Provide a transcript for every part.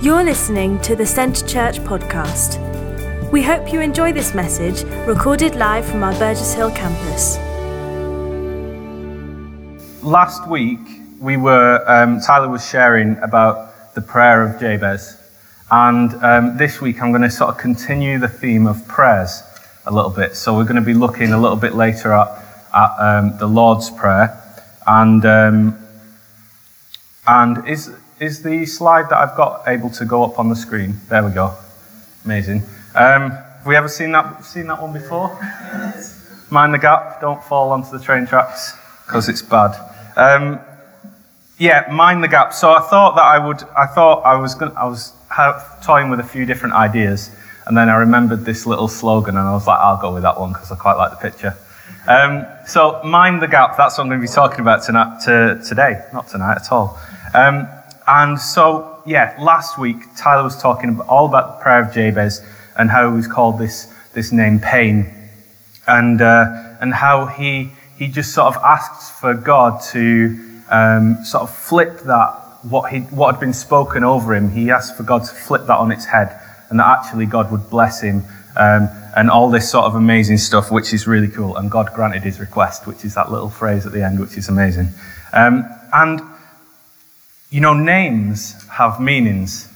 You're listening to the Centre Church podcast. We hope you enjoy this message recorded live from our Burgess Hill campus. Last week, we were, um, Tyler was sharing about the prayer of Jabez. And um, this week, I'm going to sort of continue the theme of prayers a little bit. So, we're going to be looking a little bit later at, at um, the Lord's Prayer. And, um, and is, is the slide that I've got able to go up on the screen? There we go. Amazing. Um, have we ever seen that, seen that one before? Mind the gap, don't fall onto the train tracks, because it's bad. Um, yeah, mind the gap. So I thought that I would, I thought I was, gonna, I was toying with a few different ideas, and then I remembered this little slogan, and I was like, I'll go with that one because I quite like the picture. Um, so mind the gap. That's what I'm going to be talking about tonight, to, today, not tonight at all. Um, and so, yeah, last week Tyler was talking all about the prayer of Jabez and how he's called this this name pain, and uh, and how he he just sort of asks for God to um, sort of flip that what he what had been spoken over him. He asked for God to flip that on its head, and that actually God would bless him. Um, and all this sort of amazing stuff, which is really cool. And God granted his request, which is that little phrase at the end, which is amazing. Um, and you know, names have meanings.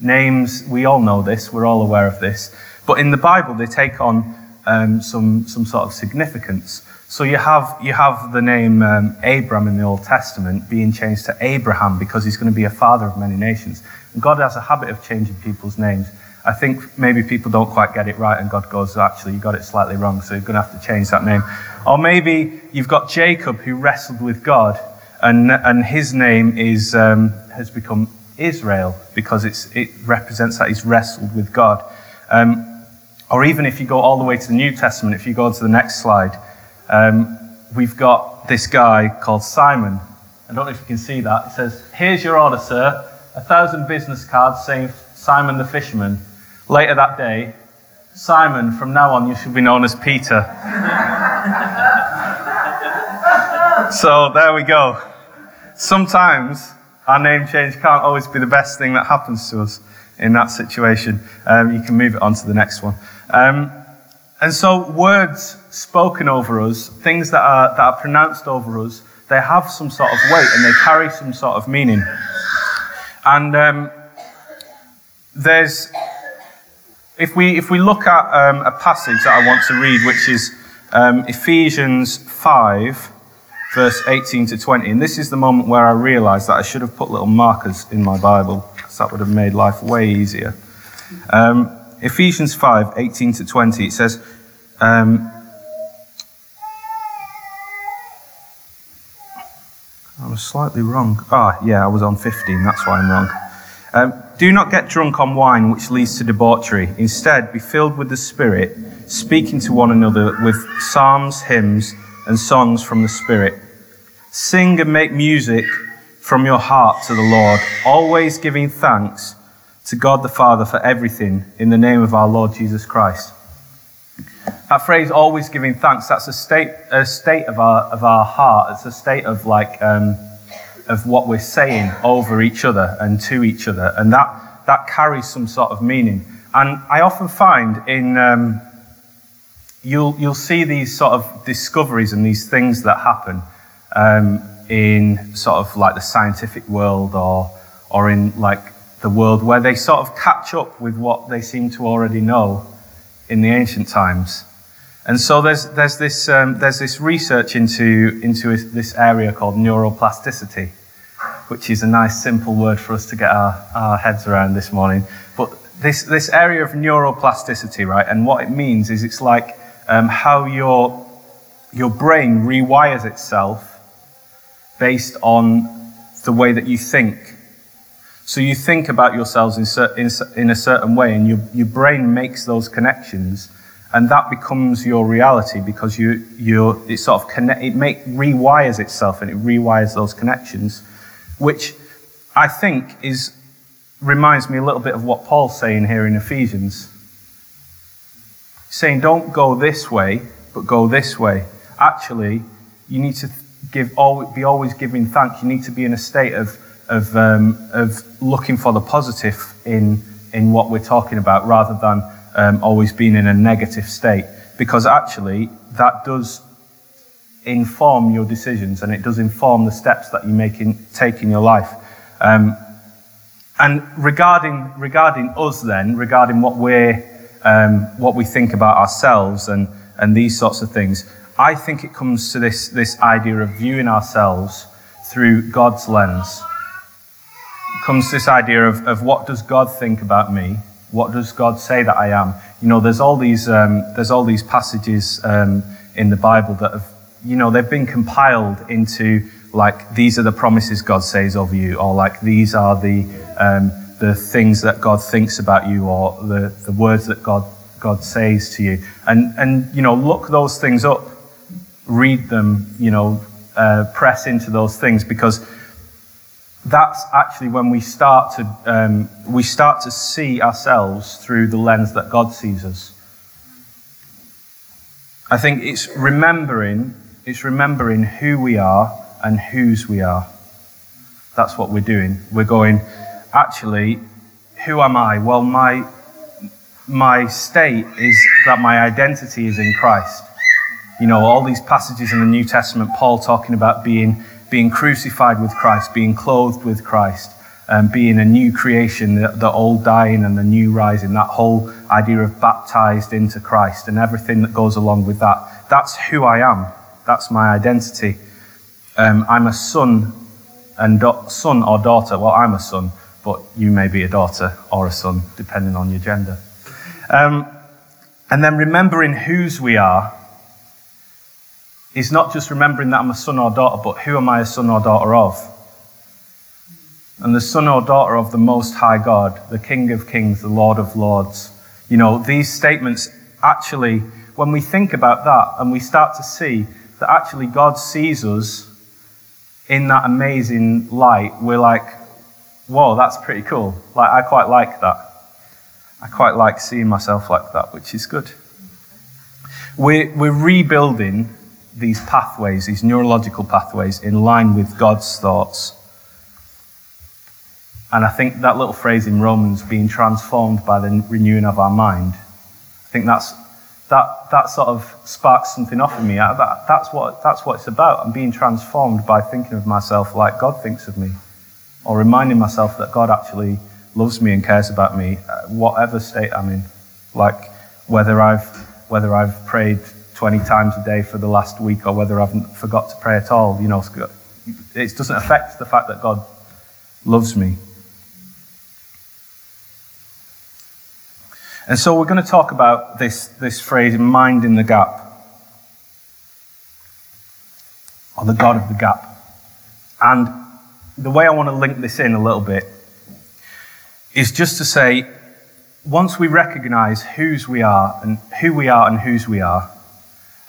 Names, we all know this, we're all aware of this. But in the Bible, they take on um, some, some sort of significance. So you have, you have the name um, Abram in the Old Testament being changed to Abraham because he's going to be a father of many nations. And God has a habit of changing people's names. I think maybe people don't quite get it right, and God goes, actually, you got it slightly wrong, so you're going to have to change that name. Or maybe you've got Jacob who wrestled with God, and, and his name is, um, has become Israel because it represents that he's wrestled with God. Um, or even if you go all the way to the New Testament, if you go to the next slide, um, we've got this guy called Simon. I don't know if you can see that. It says, Here's your order, sir. A thousand business cards saying Simon the fisherman. Later that day, Simon, from now on, you should be known as Peter. so there we go sometimes our name change can't always be the best thing that happens to us in that situation. Um, you can move it on to the next one. Um, and so, words spoken over us, things that are, that are pronounced over us, they have some sort of weight and they carry some sort of meaning. And um, there's, if we, if we look at um, a passage that I want to read, which is um, Ephesians 5, verse 18 to 20. And this is the moment where I realized that I should have put little markers in my Bible, because that would have made life way easier. Um, Ephesians 5 18 to 20, it says, um, I was slightly wrong. Ah, yeah, I was on 15, that's why I'm wrong. Um, Do not get drunk on wine, which leads to debauchery. Instead, be filled with the Spirit, speaking to one another with psalms, hymns, and songs from the Spirit. Sing and make music from your heart to the Lord, always giving thanks to God the Father for everything in the name of our Lord Jesus Christ. That phrase, always giving thanks, that's a state, a state of, our, of our heart. It's a state of like, um, of what we're saying over each other and to each other. And that, that carries some sort of meaning. And I often find in, um, you'll, you'll see these sort of discoveries and these things that happen um, in sort of like the scientific world or, or in like the world where they sort of catch up with what they seem to already know in the ancient times. And so there's, there's, this, um, there's this research into, into this area called neuroplasticity, which is a nice simple word for us to get our, our heads around this morning. But this, this area of neuroplasticity, right, and what it means is it's like um, how your, your brain rewires itself based on the way that you think. So you think about yourselves in, in, in a certain way, and your, your brain makes those connections, and that becomes your reality because you, you it sort of connect, it make, rewires itself and it rewires those connections, which I think is reminds me a little bit of what Paul's saying here in Ephesians saying, don't go this way, but go this way. Actually, you need to give, be always giving thanks. You need to be in a state of, of, um, of looking for the positive in, in what we're talking about rather than um, always being in a negative state. Because actually, that does inform your decisions and it does inform the steps that you make in, take in your life. Um, and regarding, regarding us, then, regarding what, we're, um, what we think about ourselves and, and these sorts of things, I think it comes to this, this idea of viewing ourselves through God's lens. It comes this idea of, of what does God think about me? What does God say that I am? You know, there's all these, um, there's all these passages um, in the Bible that have, you know, they've been compiled into like these are the promises God says of you, or like these are the um, the things that God thinks about you, or the, the words that God God says to you. And and you know, look those things up, read them, you know, uh, press into those things because that's actually when we start to um, we start to see ourselves through the lens that God sees us. I think it's remembering it's remembering who we are and whose we are. That's what we're doing. We're going, actually, who am I? Well, my my state is that my identity is in Christ. You know, all these passages in the New Testament, Paul talking about being, being crucified with Christ, being clothed with Christ, um, being a new creation, the, the old dying and the new rising, that whole idea of baptized into Christ and everything that goes along with that. That's who I am. That's my identity. Um, I'm a son and son or daughter. Well, I'm a son, but you may be a daughter or a son, depending on your gender. Um, and then remembering whose we are is not just remembering that I'm a son or daughter, but who am I a son or daughter of? And the son or daughter of the Most High God, the King of Kings, the Lord of Lords. You know, these statements actually, when we think about that and we start to see that actually God sees us in that amazing light, we're like, whoa, that's pretty cool. Like, I quite like that. I quite like seeing myself like that, which is good. We're, we're rebuilding these pathways, these neurological pathways, in line with God's thoughts. And I think that little phrase in Romans, being transformed by the renewing of our mind, I think that's, that, that sort of sparks something off in me. That, that's, what, that's what it's about. I'm being transformed by thinking of myself like God thinks of me, or reminding myself that God actually loves me and cares about me, uh, whatever state I'm in. Like whether I've, whether I've prayed 20 times a day for the last week or whether I've forgot to pray at all, you know, it doesn't affect the fact that God loves me. And so we're going to talk about this, this phrase, mind in the gap, or the God of the gap. And the way I want to link this in a little bit is just to say, once we recognize whose we are and who we are and whose we are,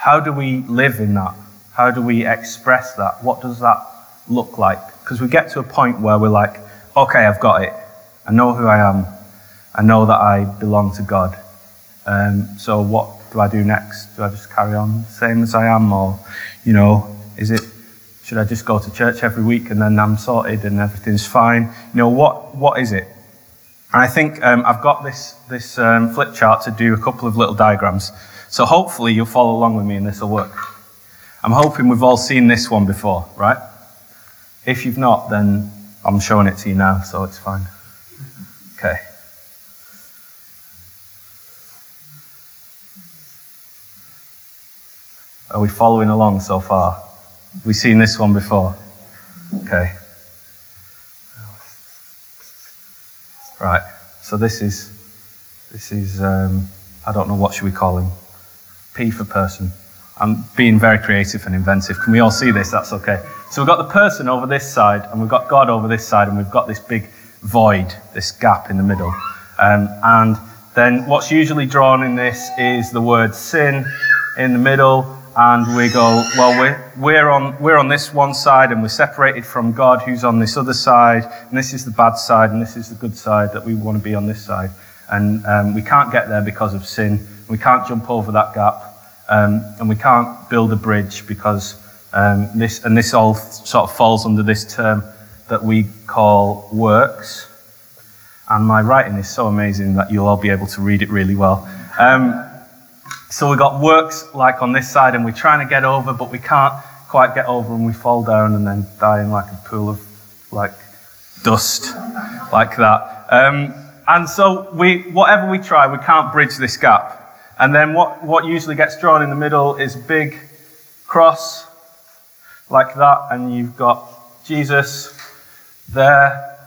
how do we live in that? How do we express that? What does that look like? Because we get to a point where we're like, okay, I've got it. I know who I am. I know that I belong to God. Um, so what do I do next? Do I just carry on same as I am, or you know, is it? Should I just go to church every week and then I'm sorted and everything's fine? You know, what what is it? And I think um, I've got this this um, flip chart to do a couple of little diagrams. So hopefully you'll follow along with me and this will work. I'm hoping we've all seen this one before, right? If you've not, then I'm showing it to you now, so it's fine. Okay. Are we following along so far? We've we seen this one before? Okay. Right. So this is this is um, I don't know what should we call him. P for person. I'm being very creative and inventive. Can we all see this? That's okay. So we've got the person over this side, and we've got God over this side, and we've got this big void, this gap in the middle. Um, and then what's usually drawn in this is the word sin in the middle, and we go, well, we're, we're, on, we're on this one side and we're separated from God who's on this other side, and this is the bad side and this is the good side that we want to be on this side. And um, we can't get there because of sin. We can't jump over that gap, um, and we can't build a bridge because um, this, and this all sort of falls under this term, that we call works. And my writing is so amazing that you'll all be able to read it really well. Um, so we've got works like on this side, and we're trying to get over, but we can't quite get over, and we fall down and then die in like a pool of like dust, like that. Um, and so we, whatever we try, we can't bridge this gap. And then what, what usually gets drawn in the middle is big cross, like that, and you've got Jesus there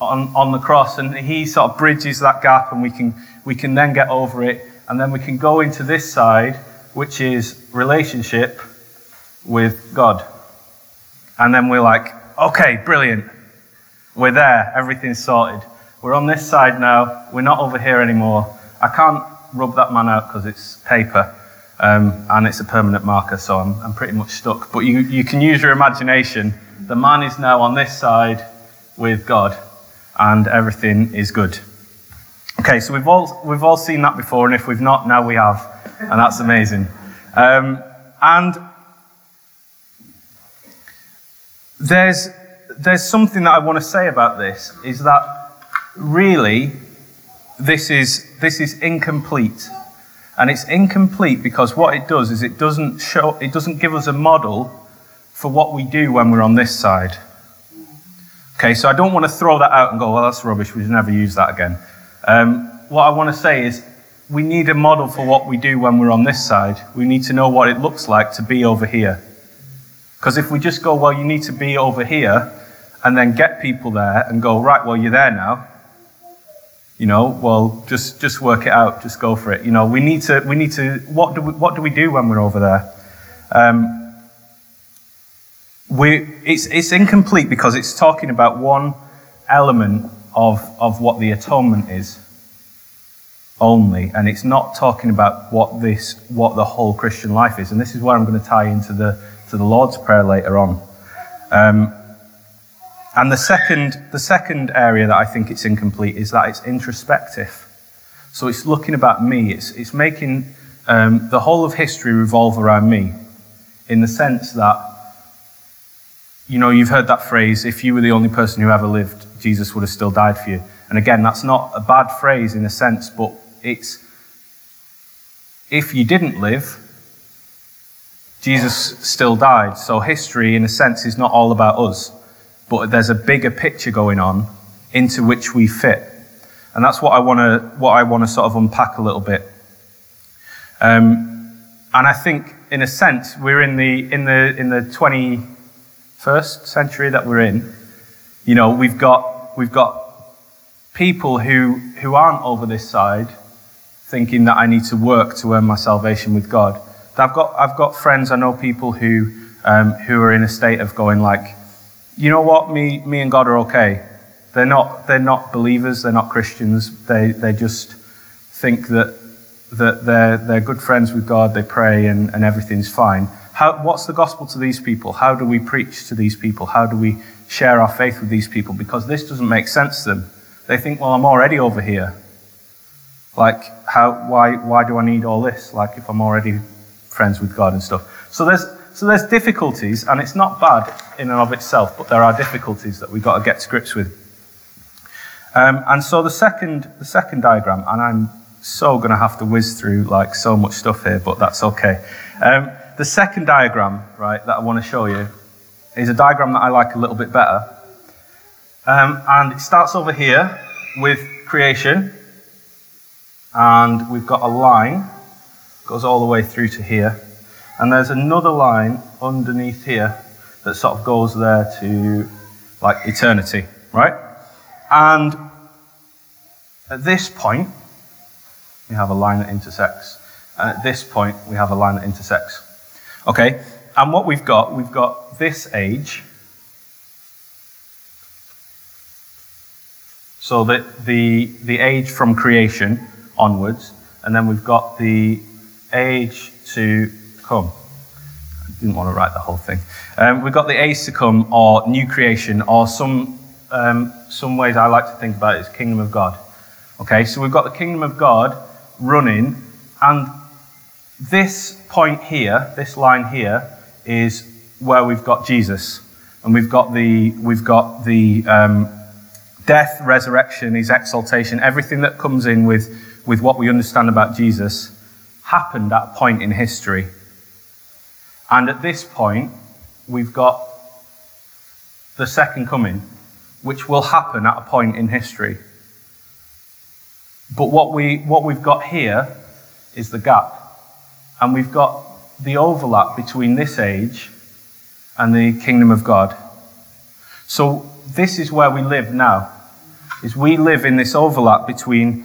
on, on the cross, and he sort of bridges that gap, and we can, we can then get over it, and then we can go into this side, which is relationship with God. And then we're like, okay, brilliant. We're there, everything's sorted. We're on this side now, we're not over here anymore. I can't rub that man out because it's paper. Um, and it's a permanent marker, so I'm, I'm pretty much stuck. But you, you can use your imagination. The man is now on this side with God, and everything is good. Okay, so we've all, we've all seen that before, and if we've not, now we have, and that's amazing. Um, and there's, there's something that I want to say about this is that really this is, this is incomplete. And it's incomplete because what it does is it doesn't show, it doesn't give us a model for what we do when we're on this side. Okay, so I don't want to throw that out and go, well, that's rubbish, we should never use that again. Um, what I want to say is we need a model for what we do when we're on this side. We need to know what it looks like to be over here. Because if we just go, well, you need to be over here, and then get people there and go, right, well, you're there now. You know, well, just just work it out, just go for it. You know, we need to we need to what do we, what do we do when we're over there? Um, we it's it's incomplete because it's talking about one element of of what the atonement is only, and it's not talking about what this what the whole Christian life is. And this is where I'm going to tie into the to the Lord's Prayer later on. Um, and the second, the second area that I think it's incomplete is that it's introspective. So it's looking about me. It's, it's making um, the whole of history revolve around me in the sense that, you know, you've heard that phrase, if you were the only person who ever lived, Jesus would have still died for you. And again, that's not a bad phrase in a sense, but it's if you didn't live, Jesus still died. So history, in a sense, is not all about us, but there's a bigger picture going on into which we fit. And that's what I want to what I want to sort of unpack a little bit. Um, and I think, in a sense, we're in the in the in the 21st century that we're in. You know, we've got we've got people who who aren't over this side, thinking that I need to work to earn my salvation with God. I've got, I've got friends, I know people who, um, who are in a state of going like, you know what, me, me and God are okay. They're not, they're not believers, they're not Christians, they, they just think that, that they're, they're good friends with God, they pray and, and everything's fine. How, what's the gospel to these people? How do we preach to these people? How do we share our faith with these people? Because this doesn't make sense to them. They think, well, I'm already over here. Like, how, why, why do I need all this? Like, if I'm already friends with God and stuff. So there's, so there's difficulties, and it's not bad in and of itself, but there are difficulties that we've got to get to grips with. Um, and so the second, the second diagram, and I'm so going to have to whiz through like so much stuff here, but that's okay. Um, the second diagram, right, that I want to show you is a diagram that I like a little bit better. Um, and it starts over here with creation, and we've got a line goes all the way through to here. And there's another line underneath here that sort of goes there to like eternity, right? And at this point, we have a line that intersects. And at this point, we have a line that intersects. Okay? And what we've got, we've got this age. So that the, the age from creation onwards, and then we've got the age to come. I didn't want to write the whole thing. Um, we've got the age to come, or new creation, or some, um, some ways I like to think about it is kingdom of God. Okay, so we've got the kingdom of God running, and this point here, this line here, is where we've got Jesus. and we've got the, we've got the um, death, resurrection, his exaltation, everything that comes in with, with what we understand about Jesus happened at a point in history. And at this point, we've got the second coming, which will happen at a point in history. But what, we, what we've got here is the gap. And we've got the overlap between this age and the kingdom of God. So this is where we live now. Is we live in this overlap between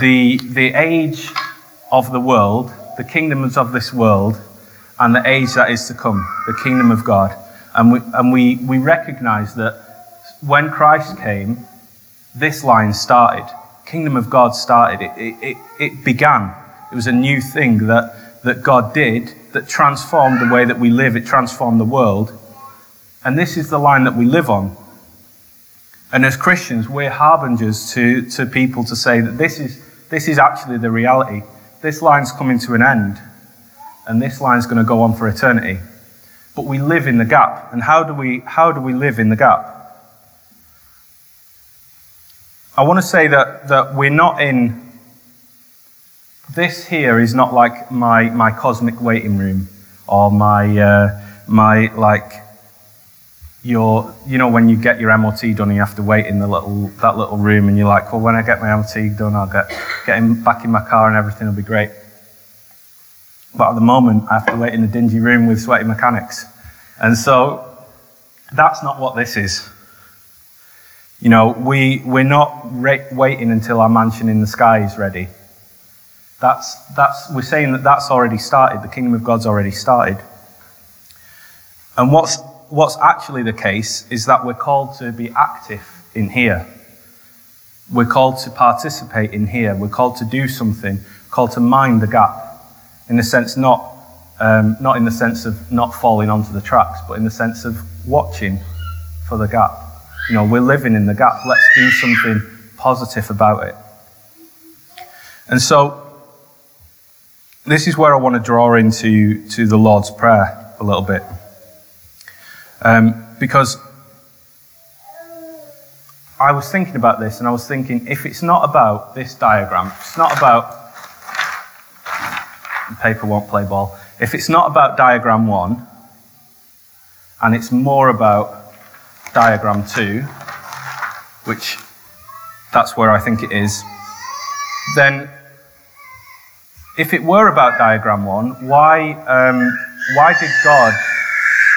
the, the age of the world, the kingdoms of this world, and the age that is to come, the kingdom of God. And we, and we, we recognize that when Christ came, this line started. Kingdom of God started. It, it, it, it began. It was a new thing that, that God did that transformed the way that we live. It transformed the world. And this is the line that we live on. And as Christians, we're harbingers to, to people to say that this is, this is actually the reality. This line's coming to an end, and this line's going to go on for eternity. But we live in the gap. And how do we, how do we live in the gap? I want to say that, that we're not in. This here is not like my, my cosmic waiting room or my, uh, my like your, you know, when you get your MOT done and you have to wait in the little, that little room and you're like, well, when I get my MOT done, I'll get, get in, back in my car and everything will be great. But at the moment, I have to wait in a dingy room with sweaty mechanics. And so that's not what this is. You know, we, we're not re- waiting until our mansion in the sky is ready. That's, that's, we're saying that that's already started. The kingdom of God's already started. And what's, what's actually the case is that we're called to be active in here. We're called to participate in here. We're called to do something, called to mind the gap. In the sense, not, um, not in the sense of not falling onto the tracks, but in the sense of watching for the gap. You know, we're living in the gap. Let's do something positive about it. And so, this is where I want to draw into to the Lord's Prayer a little bit. Um, because I was thinking about this and I was thinking if it's not about this diagram, it's not about paper won't play ball, if it's not about diagram one and it's more about diagram two, which that's where I think it is, then if it were about diagram one, why, um, why did God,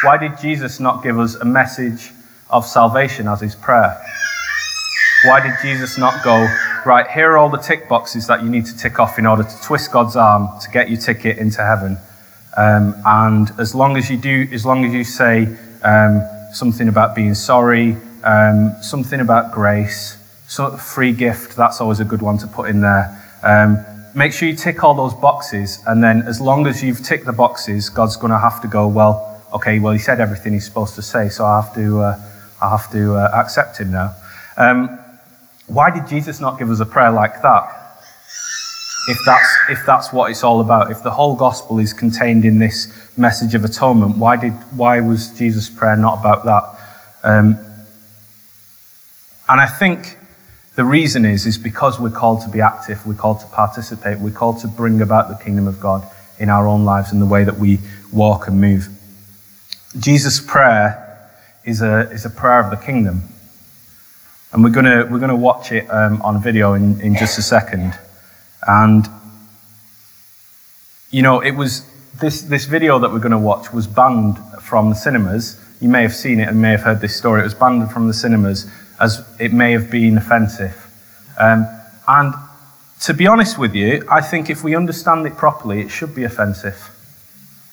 why did Jesus not give us a message of salvation as his prayer? Why did Jesus not go, right, here are all the tick boxes that you need to tick off in order to twist God's arm to get your ticket into heaven? Um, and as long as you do, as long as you say, um, something about being sorry, um, something about grace, free gift, that's always a good one to put in there. Um, make sure you tick all those boxes, and then as long as you've ticked the boxes, God's going to have to go, well, okay, well, he said everything he's supposed to say, so I have to, uh, I have to uh, accept him now. Why did Jesus not give us a prayer like that? If that's, if that's what it's all about, if the whole gospel is contained in this message of atonement, why, did, why was Jesus' prayer not about that? Um, and I think the reason is, is because we're called to be active, we're called to participate, we're called to bring about the kingdom of God in our own lives and the way that we walk and move. Jesus' prayer is a, is a prayer of the kingdom. And we're going we're gonna watch it um, on video in, in just a second. And, you know, it was this, this video that we're going to watch was banned from the cinemas. You may have seen it and may have heard this story. It was banned from the cinemas as it may have been offensive. Um, and to be honest with you, I think if we understand it properly, it should be offensive.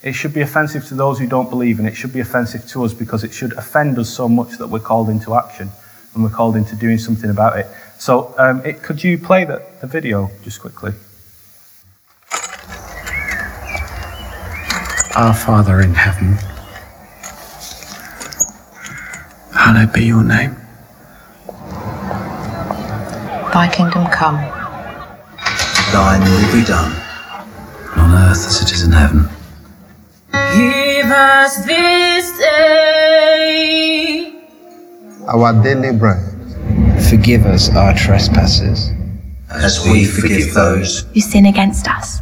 It should be offensive to those who don't believe, and it should be offensive to us because it should offend us so much that we're called into action and we're called into doing something about it. So, um, it, could you play the, the video just quickly? Our Father in heaven, hallowed be your name. Thy kingdom come. Thine will be done, on earth as it is in heaven. Give us this day our daily bread. Forgive us our trespasses, as we forgive those who sin against us.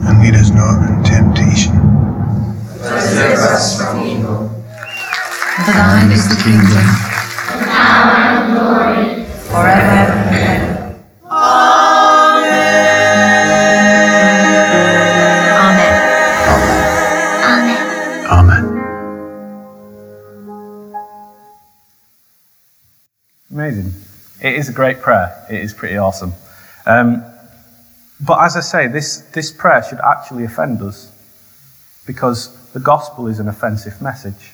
And lead us not into temptation. Deliver us from evil. For thine is the kingdom, and power and glory, forever It is a great prayer. It is pretty awesome. Um, but as I say, this, this prayer should actually offend us because the gospel is an offensive message.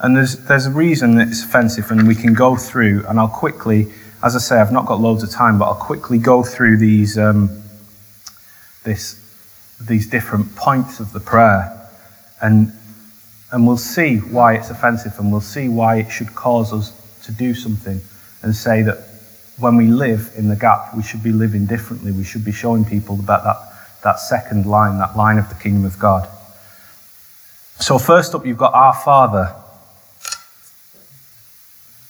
And there's, there's a reason that it's offensive, and we can go through, and I'll quickly, as I say, I've not got loads of time, but I'll quickly go through these, um, this, these different points of the prayer, and, and we'll see why it's offensive, and we'll see why it should cause us to do something and say that when we live in the gap, we should be living differently. We should be showing people about that, that second line, that line of the kingdom of God. So, first up, you've got Our Father.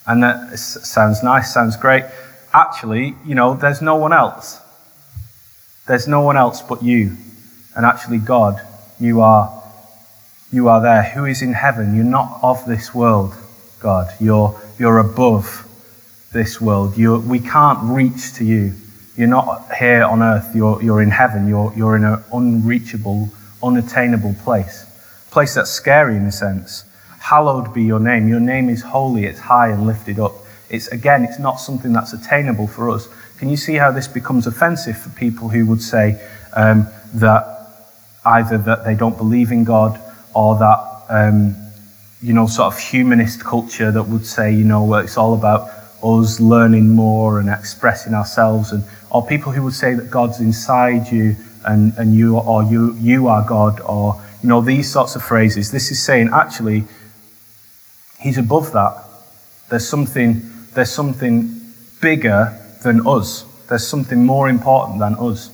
And that sounds nice, sounds great. Actually, you know, there's no one else. There's no one else but you. And actually, God, you are, you are there. Who is in heaven? You're not of this world, God. You're, you're above this world. You're, we can't reach to you. You're not here on earth, you're, you're in heaven. You're, you're in an unreachable, unattainable place. A place that's scary in a sense. Hallowed be your name. Your name is holy, it's high and lifted up. It's again, it's not something that's attainable for us. Can you see how this becomes offensive for people who would say um, that either that they don't believe in God or that um, you know sort of humanist culture that would say you know it's all about us learning more and expressing ourselves, and or people who would say that God's inside you and, and you or you you are God, or you know these sorts of phrases. This is saying actually He's above that. There's something there's something bigger than us. There's something more important than us.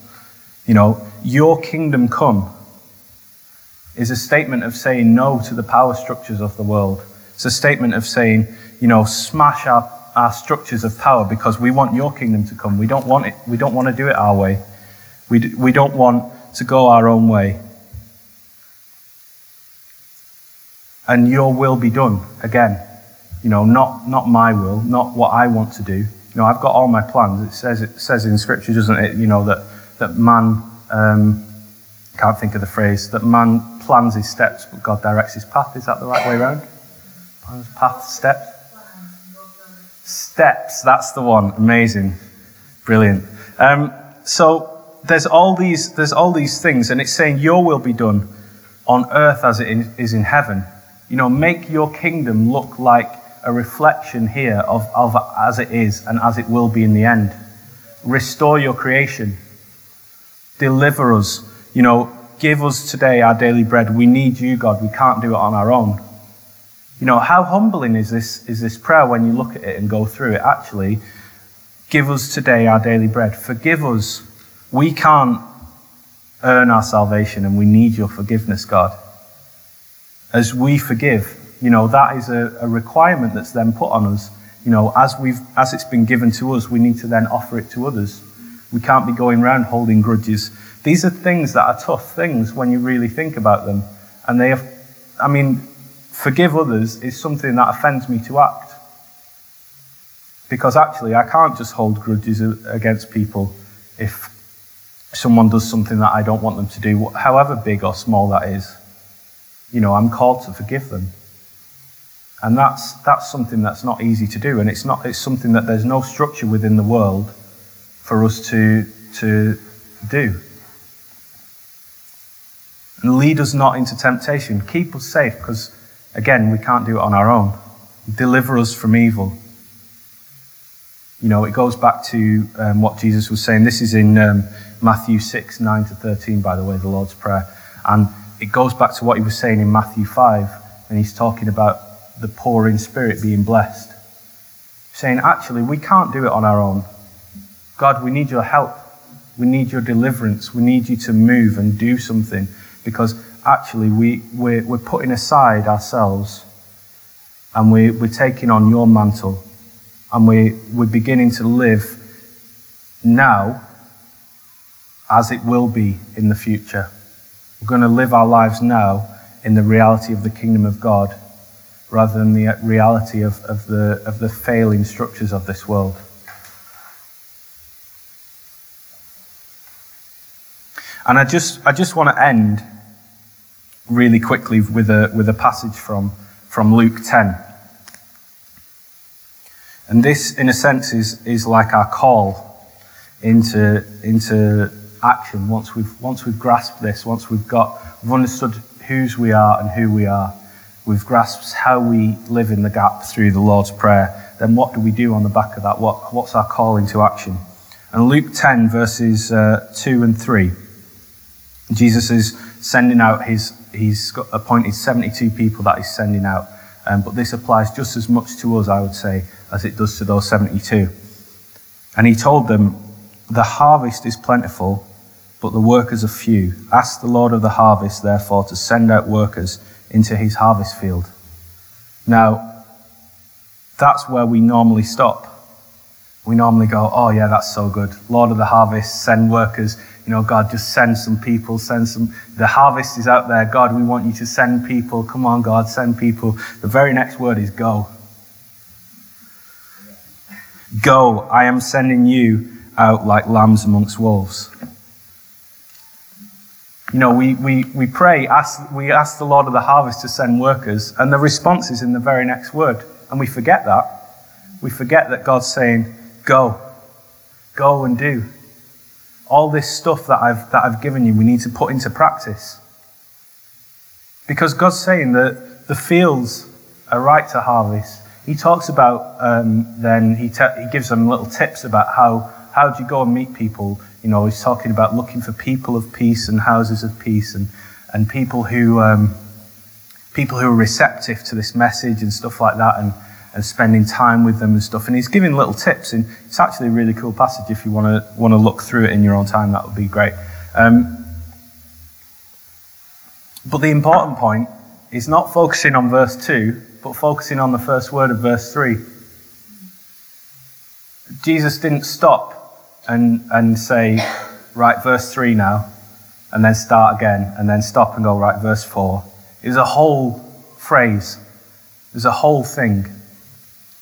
You know, your kingdom come is a statement of saying no to the power structures of the world. It's a statement of saying, you know, smash our our structures of power because we want your kingdom to come. We don't want it. We don't want to do it our way. We, d- we don't want to go our own way. And your will be done again. You know, not, not my will, not what I want to do. You know, I've got all my plans. It says, it says in Scripture, doesn't it, you know, that, that man, um, can't think of the phrase, that man plans his steps, but God directs his path. Is that the right way around? Plans, path, steps? Steps, that's the one. Amazing. Brilliant. Um, so there's all these there's all these things, and it's saying your will be done on earth as it is in heaven. You know, make your kingdom look like a reflection here of, of as it is and as it will be in the end. Restore your creation. Deliver us. You know, give us today our daily bread. We need you, God. We can't do it on our own. You know, how humbling is this, is this prayer when you look at it and go through it? Actually, give us today our daily bread. Forgive us. We can't earn our salvation and we need your forgiveness, God. As we forgive, you know, that is a, a requirement that's then put on us. You know, as, we've, as it's been given to us, we need to then offer it to others. We can't be going around holding grudges. These are things that are tough things when you really think about them. And they have, I mean, forgive others is something that offends me to act. Because actually, I can't just hold grudges against people if someone does something that I don't want them to do, however big or small that is. You know, I'm called to forgive them. And that's, that's something that's not easy to do. And it's, not, it's something that there's no structure within the world for us to, to do. And lead us not into temptation. Keep us safe because Again, we can't do it on our own. Deliver us from evil. You know, it goes back to um, what Jesus was saying. This is in um, Matthew 6, 9 to 13, by the way, the Lord's Prayer. And it goes back to what he was saying in Matthew 5, and he's talking about the poor in spirit being blessed. Saying, actually, we can't do it on our own. God, we need your help. We need your deliverance. We need you to move and do something because actually we, we're, we're putting aside ourselves and we, we're taking on your mantle and we, we're beginning to live now as it will be in the future. We're going to live our lives now in the reality of the kingdom of God rather than the reality of, of, the, of the failing structures of this world. And I just, I just want to end really quickly with a, with a passage from, from Luke 10. And this, in a sense, is, is like our call into, into action. Once we've, once we've grasped this, once we've got, we've understood whose we are and who we are, we've grasped how we live in the gap through the Lord's Prayer, then what do we do on the back of that? What, what's our call into action? And Luke 10, verses uh, 2 and 3, Jesus is sending out his, he's got appointed 72 people that he's sending out. Um, but this applies just as much to us, I would say, as it does to those 72. And he told them, The harvest is plentiful, but the workers are few. Ask the Lord of the harvest, therefore, to send out workers into his harvest field. Now, that's where we normally stop. We normally go, Oh, yeah, that's so good. Lord of the harvest, send workers. You know, God, just send some people, send some. The harvest is out there. God, we want you to send people. Come on, God, send people. The very next word is go. Go, I am sending you out like lambs amongst wolves. You know, we, we, we pray, ask, we ask the Lord of the harvest to send workers, and the response is in the very next word. And we forget that. We forget that God's saying, Go. Go and do. All this stuff that I've, that I've given you, we need to put into practice. Because God's saying that the fields are right to harvest, he talks about um, then he, te- he gives them little tips about how how do you go and meet people you know he's talking about looking for people of peace and houses of peace and and people who um, people who are receptive to this message and stuff like that and and spending time with them and stuff and he's giving little tips and it's actually a really cool passage if you want to want to look through it in your own time that would be great um, but the important point is not focusing on verse 2 but focusing on the first word of verse 3. Jesus didn't stop and, and say, right, verse 3 now, and then start again, and then stop and go, right, verse 4. It was a whole phrase, there's a whole thing.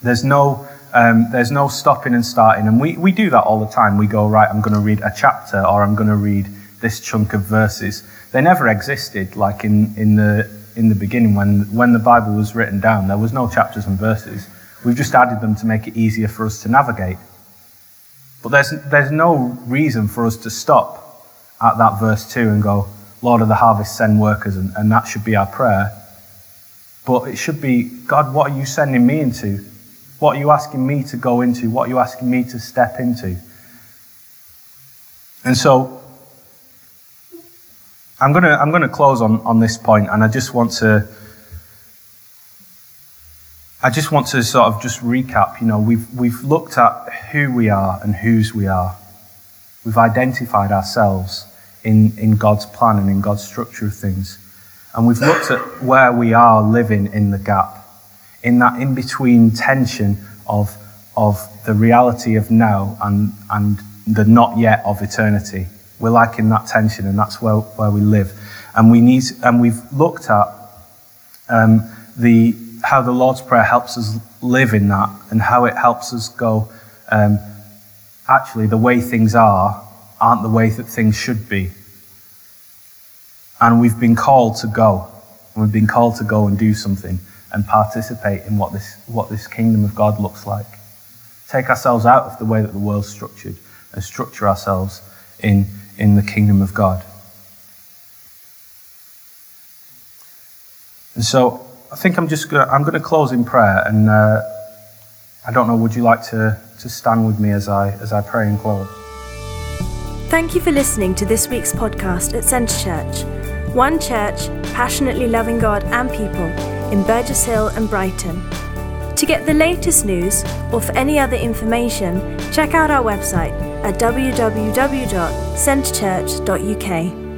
There's no, um, there's no stopping and starting. And we, we do that all the time. We go, right, I'm going to read a chapter, or I'm going to read this chunk of verses. They never existed like in, in the in the beginning when, when the Bible was written down. There was no chapters and verses. We've just added them to make it easier for us to navigate. But there's, there's no reason for us to stop at that verse 2 and go, Lord of the harvest, send workers, and, and that should be our prayer. But it should be, God, what are you sending me into? What are you asking me to go into? What are you asking me to step into? And so I'm going to I'm going to close on, on this point, and I just want to I just want to sort of just recap. You know, we've we've looked at who we are and whose we are. We've identified ourselves in in God's plan and in God's structure of things, and we've looked at where we are living in the gap, in that in between tension of of the reality of now and and the not yet of eternity. We're like in that tension, and that's where, where we live. And we need, and we've looked at um, the how the Lord's Prayer helps us live in that, and how it helps us go. Um, actually, the way things are aren't the way that things should be. And we've been called to go. And we've been called to go and do something and participate in what this, what this kingdom of God looks like. Take ourselves out of the way that the world's structured and structure ourselves in in the kingdom of God. And so I think I'm just gonna, I'm going to close in prayer, and uh, I don't know. Would you like to, to stand with me as I as I pray and close? Thank you for listening to this week's podcast at Centre Church, one church passionately loving God and people in Burgess Hill and Brighton. To get the latest news or for any other information, check out our website at www.centrechurch.uk.